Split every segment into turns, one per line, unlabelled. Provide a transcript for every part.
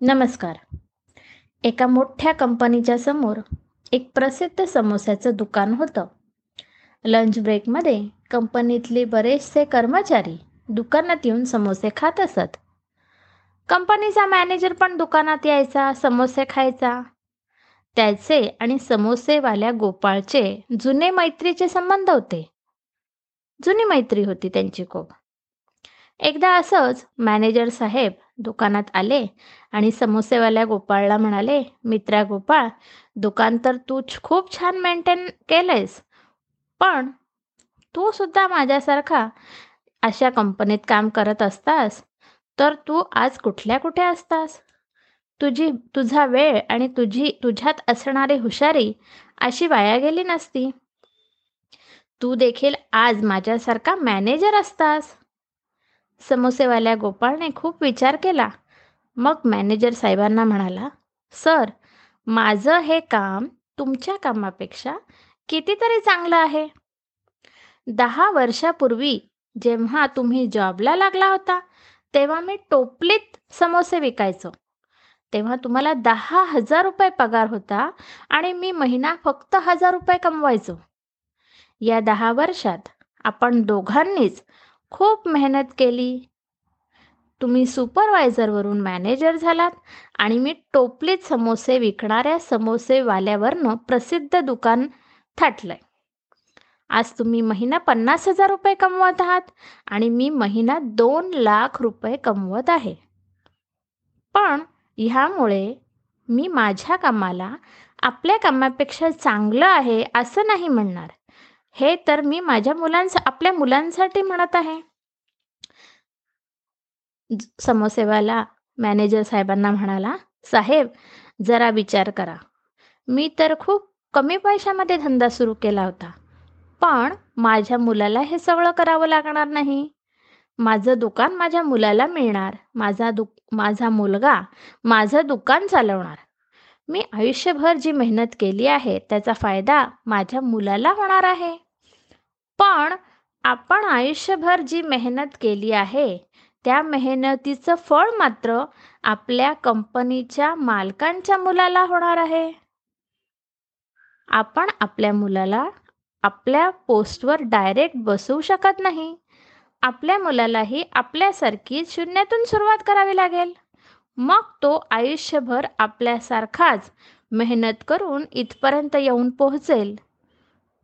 नमस्कार. एका मोठ्या कंपनीच्या समोर एक प्रसिद्ध समोस्याचं दुकान होतं. लंच ब्रेकमध्ये कंपनीतले बरेचसे कर्मचारी दुकानात येऊन समोसे खात असत. कंपनीचा मॅनेजर पण दुकानात यायचा समोसे खायचा. त्याचे आणि समोसेवाल्या गोपाळचे जुने मैत्रीचे संबंध होते. जुनी मैत्री होती त्यांची खूप. एकदा असंच मॅनेजर साहेब दुकानात आले आणि समोसेवाल्या गोपाळला म्हणाले मित्रा गोपाळ दुकान तर तू खूप छान मेंटेन केलंयस पण तू सुद्धा माझ्यासारखा अशा कंपनीत काम करत असतास तर तू आज कुठल्या कुठे असतास? तुझी तुझा वेळ आणि तुझी तुझ्यात असणारी हुशारी अशी वाया गेली नसती. तू देखील आज माझ्यासारखा मॅनेजर असतास. समोसेवाल्या गोपाळने खूप विचार केला. मग मॅनेजर साहेबांना म्हणाला सर माझं हे काम तुमच्या कामापेक्षा कितीतरी चांगलं आहे. दहा वर्षापूर्वी जेव्हा तुम्ही जॉबला लागला होता तेव्हा मी टोपलीत समोसे विकायचो. तेव्हा तुम्हाला दहा हजार रुपये पगार होता आणि मी महिना फक्त हजार रुपये कमवायचो. या दहा वर्षात आपण दोघांनीच खूप मेहनत केली. तुम्ही सुपरवायझरवरून मॅनेजर झालात आणि मी टोपलीत समोसे विकणाऱ्या समोसेवाल्यावरनं प्रसिद्ध दुकान थाटलंय. आज तुम्ही महिना पन्नास हजार रुपये कमवत आहात आणि मी महिना दोन लाख रुपये कमवत आहे. पण ह्यामुळे मी माझ्या कामाला आपल्या कामापेक्षा चांगलं आहे असं नाही म्हणणार. हे तर मी माझ्या मुलांस आपल्या मुलांसाठी म्हणत आहे. समोसेवाला मॅनेजर साहेबांना म्हणाला साहेब जरा विचार करा. मी तर खूप कमी पैशामध्ये धंदा सुरू केला होता. पण माझ्या मुलाला हे सगळं करावं लागणार नाही. माझं दुकान माझ्या मुलाला मिळणार. माझा दु माझा मुलगा माझं दुकान चालवणार. मी आयुष्यभर जी मेहनत केली आहे त्याचा फायदा माझ्या मुलाला होणार आहे. पण आपण आयुष्यभर जी मेहनत केली आहे त्या मेहनतीचं फळ मात्र आपल्या कंपनीच्या मालकांच्या मुलाला होणार आहे. आपण आपल्या मुलाला आपल्या पोस्टवर डायरेक्ट बसवू शकत नाही. आपल्या मुलालाही आपल्यासारखी शून्यातून सुरुवात करावी लागेल. मग तो आयुष्यभर आपल्यासारखाच मेहनत करून इथपर्यंत येऊन पोहोचेल.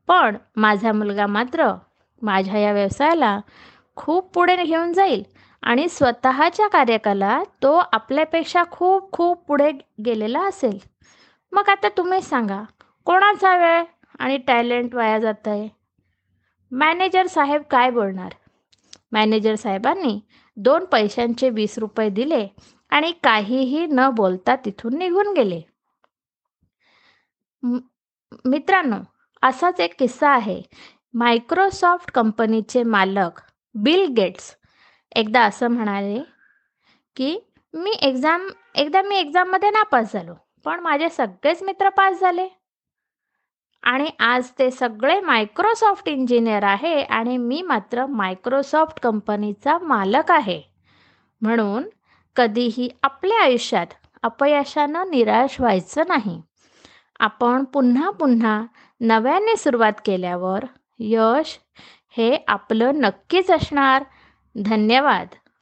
पण माझा मुलगा मात्र माझ्या या व्यवसायाला खूप पुढे घेऊन जाईल आणि स्वतःच्या कार्यकाला तो आपल्यापेक्षा खूप खूप पुढे गेलेला असेल. मग आता तुम्ही सांगा कोणाचा वेळ आणि टॅलेंट वाया जात आहे मॅनेजर साहेब काय बोलणार? मॅनेजर साहेबांनी दोन पैशांचे वीस रुपये दिले आणि काहीही न बोलता तिथून निघून गेले. मित्रांनो असाच एक किस्सा आहे. मायक्रोसॉफ्ट कंपनीचे मालक बिल गेट्स एकदा असं म्हणाले की मी एक्झाम एकदा मी एक्झाममध्ये नापास झालो पण माझे सगळेच मित्र पास झाले. आणि आज ते सगळे मायक्रोसॉफ्ट इंजिनियर आहे आणि मी मात्र मायक्रोसॉफ्ट कंपनीचा मालक आहे. म्हणून कधीही आपल्या आयुष्यात अपयशानं निराश व्हायचं नाही. आपण पुन्हा पुन्हा नव्याने सुरुवात केल्यावर यश हे आपलं नक्कीच असणार. धन्यवाद.